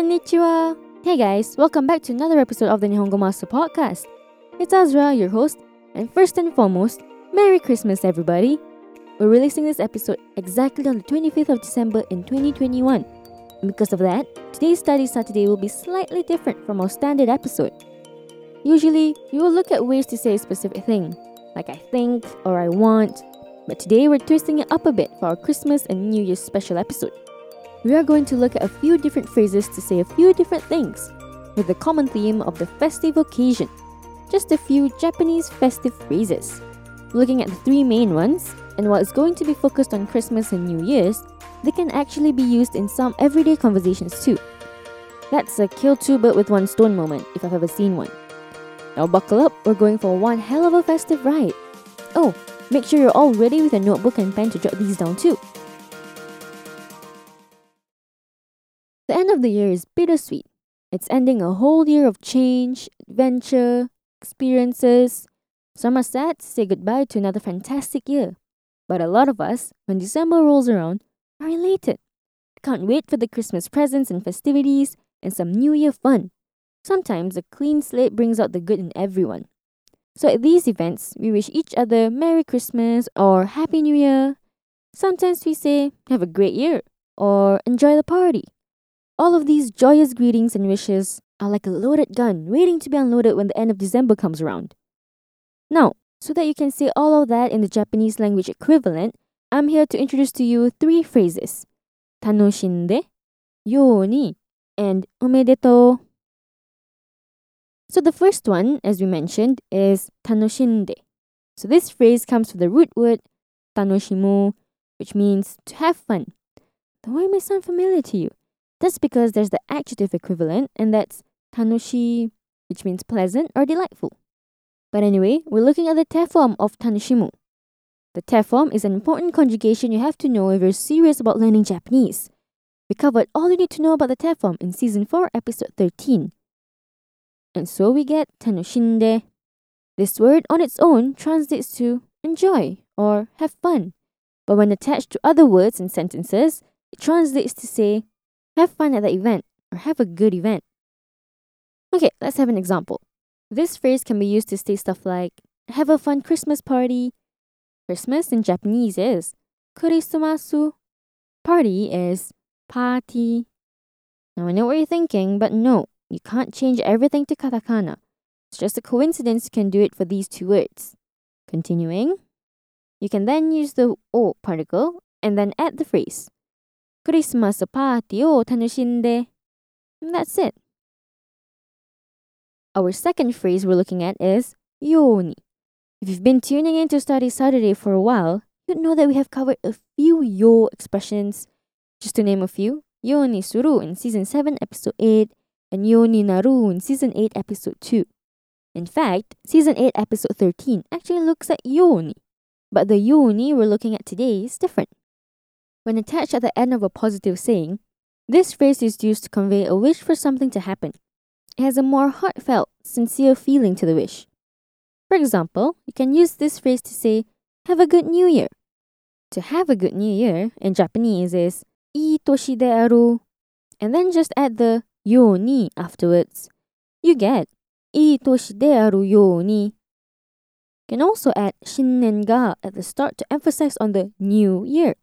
Konnichiwa! Hey guys, welcome back to another episode of the Nihongo Master Podcast. It's Azra, your host, and first and foremost, Merry Christmas everybody! We're releasing this episode exactly on the 25th of December in 2021. And because of that, today's Study Saturday will be slightly different from our standard episode. Usually, we will look at ways to say a specific thing, like I think or I want, but today we're twisting it up a bit for our Christmas and New Year's special episode. We are going to look at a few different phrases to say a few different things, with the common theme of the festive occasion. Just a few Japanese festive phrases. Looking at the three main ones, and while it's going to be focused on Christmas and New Year's, they can actually be used in some everyday conversations too. That's a kill two birds with one stone moment if I've ever seen one. Now buckle up, we're going for one hell of a festive ride. Oh, make sure you're all ready with a notebook and pen to jot these down too. The end of the year is bittersweet. It's ending a whole year of change, adventure, experiences. Some are sad to say goodbye to another fantastic year. But a lot of us, when December rolls around, are elated. Can't wait for the Christmas presents and festivities and some New Year fun. Sometimes a clean slate brings out the good in everyone. So at these events, we wish each other Merry Christmas or Happy New Year. Sometimes we say, Have a great year or Enjoy the party. All of these joyous greetings and wishes are like a loaded gun waiting to be unloaded when the end of December comes around. Now, so that you can say all of that in the Japanese language equivalent, I'm here to introduce to you three phrases. Tanoshinde, yoni, and omedetou. So the first one, as we mentioned, is tanoshinde. So this phrase comes from the root word tanoshimu, which means to have fun. The word may sound familiar to you. That's because there's the adjective equivalent, and that's tanoshi, which means pleasant or delightful. But anyway, we're looking at the te form of tanoshimu. The te form is an important conjugation you have to know if you're serious about learning Japanese. We covered all you need to know about the te form in season 4, episode 13. And so we get tanoshinde. This word on its own translates to enjoy or have fun. But when attached to other words and sentences, it translates to say have fun at the event or have a good event. Okay, let's have an example. This phrase can be used to say stuff like have a fun Christmas party. Christmas in Japanese is Kurisumasu. Party is party. Now I know what you're thinking, but no, you can't change everything to katakana. It's just a coincidence you can do it for these two words. Continuing, you can then use the o particle and then add the phrase. 크리스마스 파티 오 다니신데. That's it. Our second phrase we're looking at is yoni. If you've been tuning in to Study Saturday for a while, you'd know that we have covered a few yo expressions. Just to name a few, yoni suru in season 7, episode 8, and yoni naru in season 8, episode 2. In fact, season 8, episode 13 actually looks at yoni. But the yoni we're looking at today is different. When attached at the end of a positive saying, this phrase is used to convey a wish for something to happen. It has a more heartfelt, sincere feeling to the wish. For example, you can use this phrase to say, Have a good new year. To have a good new year in Japanese is I toshi aru, and then just add the yo ni afterwards. You get I toshi aru yo ni can also add shinnen ga at the start to emphasize on the new year.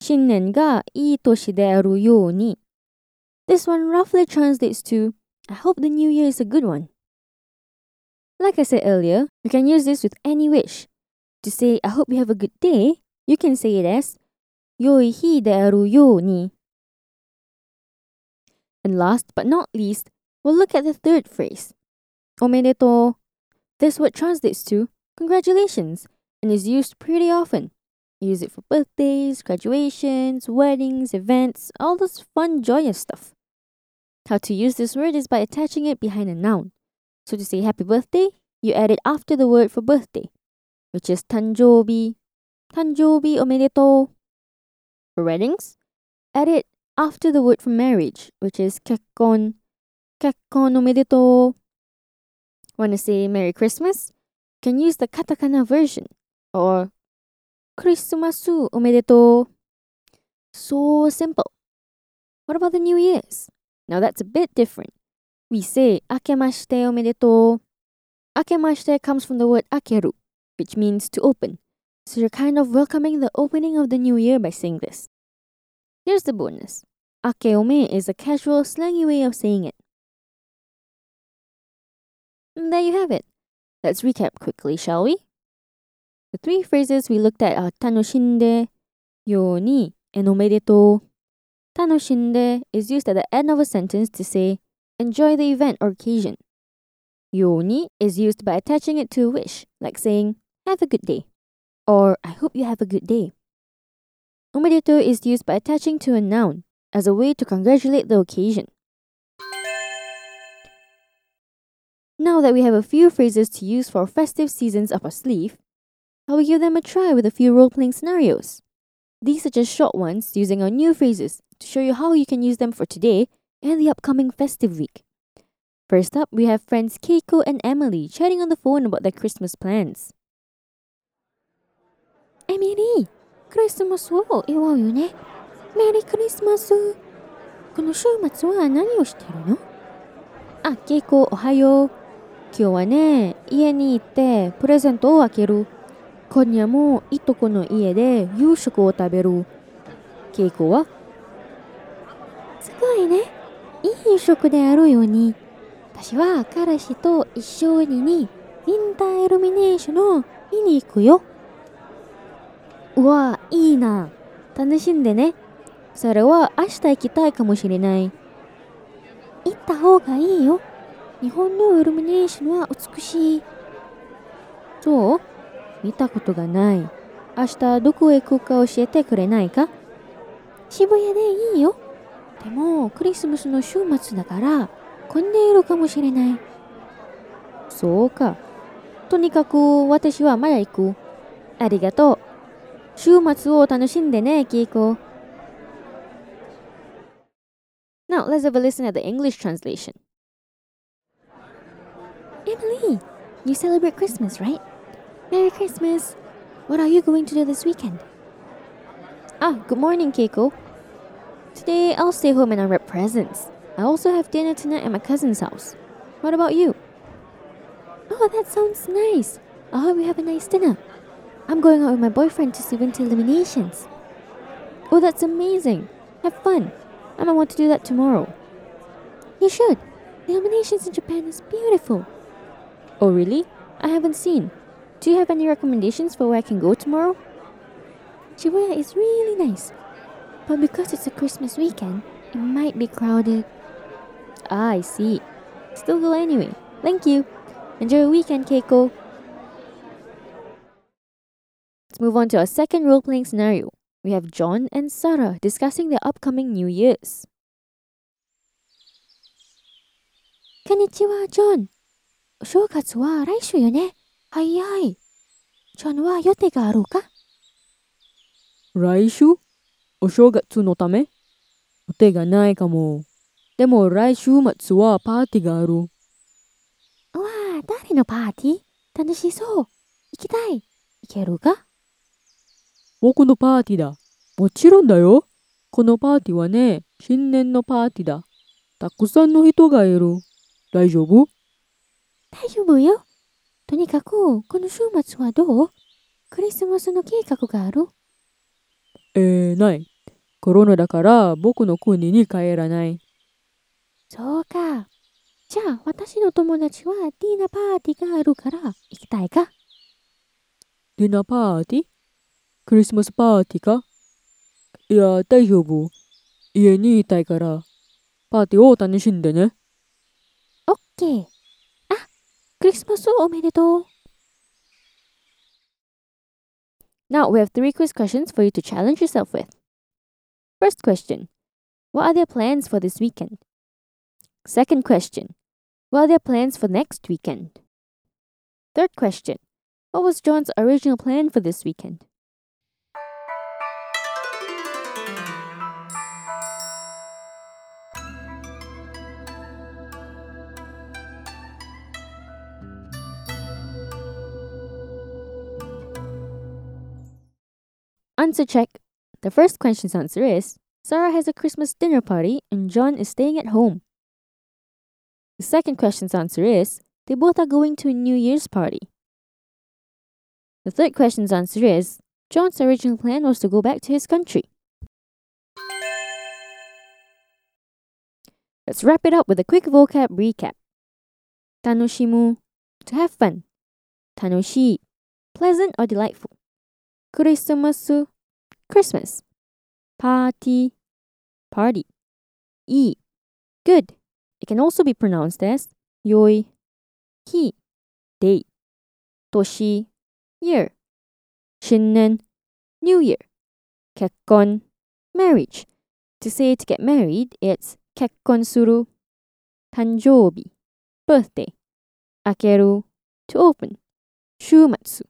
新年がいい年であるように. This one roughly translates to I hope the new year is a good one. Like I said earlier, you can use this with any wish. To say I hope you have a good day, you can say it as 良い日であるように. And last but not least, we'll look at the third phrase. Omedetou. This word translates to congratulations and is used pretty often. Use it for birthdays, graduations, weddings, events, all this fun, joyous stuff. How to use this word is by attaching it behind a noun. So to say happy birthday, you add it after the word for birthday, which is tanjobi. Tanjobi omedetou. For weddings, add it after the word for marriage, which is kekkon. Kekkon omedetou. Want to say Merry Christmas? You can use the katakana version or Christmasu omedetou. So simple. What about the New Year's? Now that's a bit different. We say akemashite omedetou. Akemashite comes from the word akeru, which means to open. So you're kind of welcoming the opening of the new year by saying this. Here's the bonus. Akeome is a casual, slangy way of saying it. And there you have it. Let's recap quickly, shall we? The three phrases we looked at are tanoshinde, yoni, and omedetou. Tanoshinde is used at the end of a sentence to say, enjoy the event or occasion. Yoni is used by attaching it to a wish, like saying, have a good day, or I hope you have a good day. Omedetou is used by attaching to a noun as a way to congratulate the occasion. Now that we have a few phrases to use for festive seasons up our sleeve, I will give them a try with a few role playing scenarios. These are just short ones using our new phrases to show you how you can use them for today and the upcoming festive week. First up, we have friends Keiko and Emily chatting on the phone about their Christmas plans. Emily, クリスマスを祝うよね。メリークリスマス。この週末は何をしてるのあ、ケイコ、おはよう。今日はね、家に行ってプレゼントを開ける。 今夜もいとこの家で夕食を食べる。ケイコはすごいね。いい夕食であるように。私は彼氏と一緒ににインターイルミネーションを見に行くよ。うわ、いいな。楽しんでね。それは明日行きたいかもしれない。行った方がいいよ。日本のイルミネーションは美しい。そう？見たことがない。明日どこへ行くか教えてくれないか？渋谷でいいよ。でもクリスマスの週末だから混んでいるかもしれない。そうか。とにかく私はまだ行く。ありがとう。週末を楽しんでね、キーコ。Now let's have a listen at the English translation. Emily, you celebrate Christmas, right? Merry Christmas. What are you going to do this weekend? Ah, good morning, Keiko. Today I'll stay home and unwrap presents. I also have dinner tonight at my cousin's house. What about you? Oh, that sounds nice. I hope you have a nice dinner. I'm going out with my boyfriend to see winter illuminations. Oh, that's amazing. Have fun. I might want to do that tomorrow. You should. The illuminations in Japan is beautiful. Oh, really? I haven't seen. Do you have any recommendations for where I can go tomorrow? Shibuya is really nice. But because it's a Christmas weekend, it might be crowded. Ah, I see. Still go anyway. Thank you. Enjoy your weekend, Keiko. Let's move on to our second role playing scenario. We have John and Sarah discussing their upcoming New Year's. こんにちは、ジョン。お正月は来週よね。 早い。ジョンは予定があるか来週？お正月のため？予定がないかも。でも来週末はパーティーがある。わあ、誰のパーティー？楽しそう。行きたい。行けるか？僕のパーティーだ。もちろんだよ。このパーティーはね、新年のパーティーだ。たくさんの人がいる。大丈夫？大丈夫よ。とにかく、この週末はどう？クリスマスの計画がある？えー、ない。コロナだから僕の国に帰らない。そうか。じゃあ、私の友達はディナーパーティーがあるから行きたいか？ディナーパーティー？クリスマスパーティーか？いや、大丈夫。家にいたいから、パーティーを楽しんでね。オッケー。あ、クリスマスおめでとう。 Now we have three quiz questions for you to challenge yourself with. First question What are their plans for this weekend? Second question What are their plans for next weekend? Third question What was John's original plan for this weekend? Answer check. The first question's answer is Sarah has a Christmas dinner party and John is staying at home. The second question's answer is they both are going to a New Year's party. The third question's answer is John's original plan was to go back to his country. Let's wrap it up with a quick vocab recap. Tanoshimu, to have fun. Tanoshii, pleasant or delightful. Kurisumasu, Christmas. Party, party. I, good. It can also be pronounced as yoi, hi, day. Toshi, year. Shinnen, new year. Kekkon, marriage. To say to get married, it's kekkon suru. Tanjoubi, birthday. Akeru, to open. Shumatsu,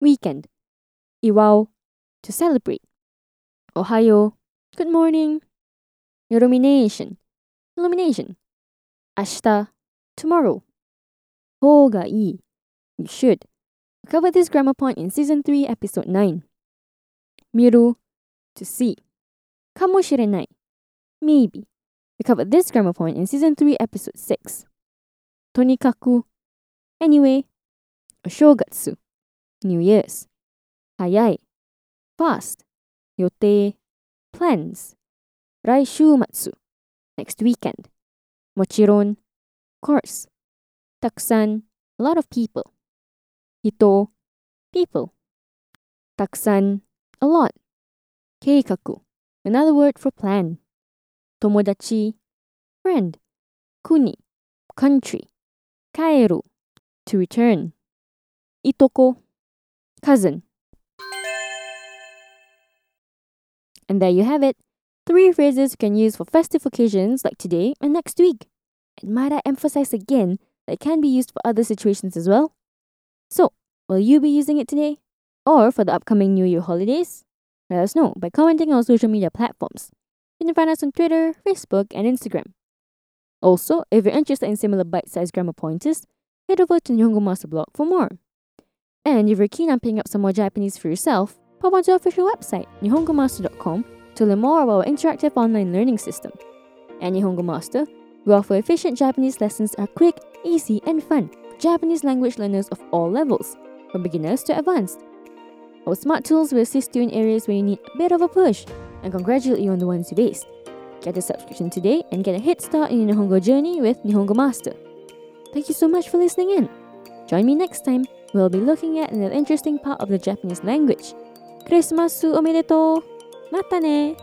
weekend. Iwau, to celebrate. Ohayo, good morning. Illumination, illumination. Ashita, tomorrow. Ho ga ii, you should. We covered this grammar point in season 3, episode 9. Miru, to see. Kamoshirenai, maybe. We covered this grammar point in season 3, episode 6. Tonikaku, anyway. Oshogatsu, New Year's. Hayai, fast. Yote, plans. Raishumatsu, next weekend. Mochiron, course. Taksan, a lot of people. Hito, people. Taksan, a lot. Keikaku, another word for plan. Tomodachi, friend. Kuni, country. Kaeru, to return. Itoko, cousin. And there you have it. Three phrases you can use for festive occasions like today and next week. And might I emphasize again that it can be used for other situations as well? So, will you be using it today? Or for the upcoming New Year holidays? Let us know by commenting on social media platforms. You can find us on Twitter, Facebook, and Instagram. Also, if you're interested in similar bite-sized grammar pointers, head over to Nihongo Master blog for more. And if you're keen on picking up some more Japanese for yourself, pop onto our official website, nihongomaster.com, to learn more about our interactive online learning system. At Nihongo Master, we offer efficient Japanese lessons that are quick, easy, and fun for Japanese language learners of all levels, from beginners to advanced. Our smart tools will assist you in areas where you need a bit of a push and congratulate you on the ones you aced. Get a subscription today and get a head start in your Nihongo journey with Nihongo Master. Thank you so much for listening in. Join me next time. We'll be looking at an interesting part of the Japanese language. クリスマスおめでとう。またね。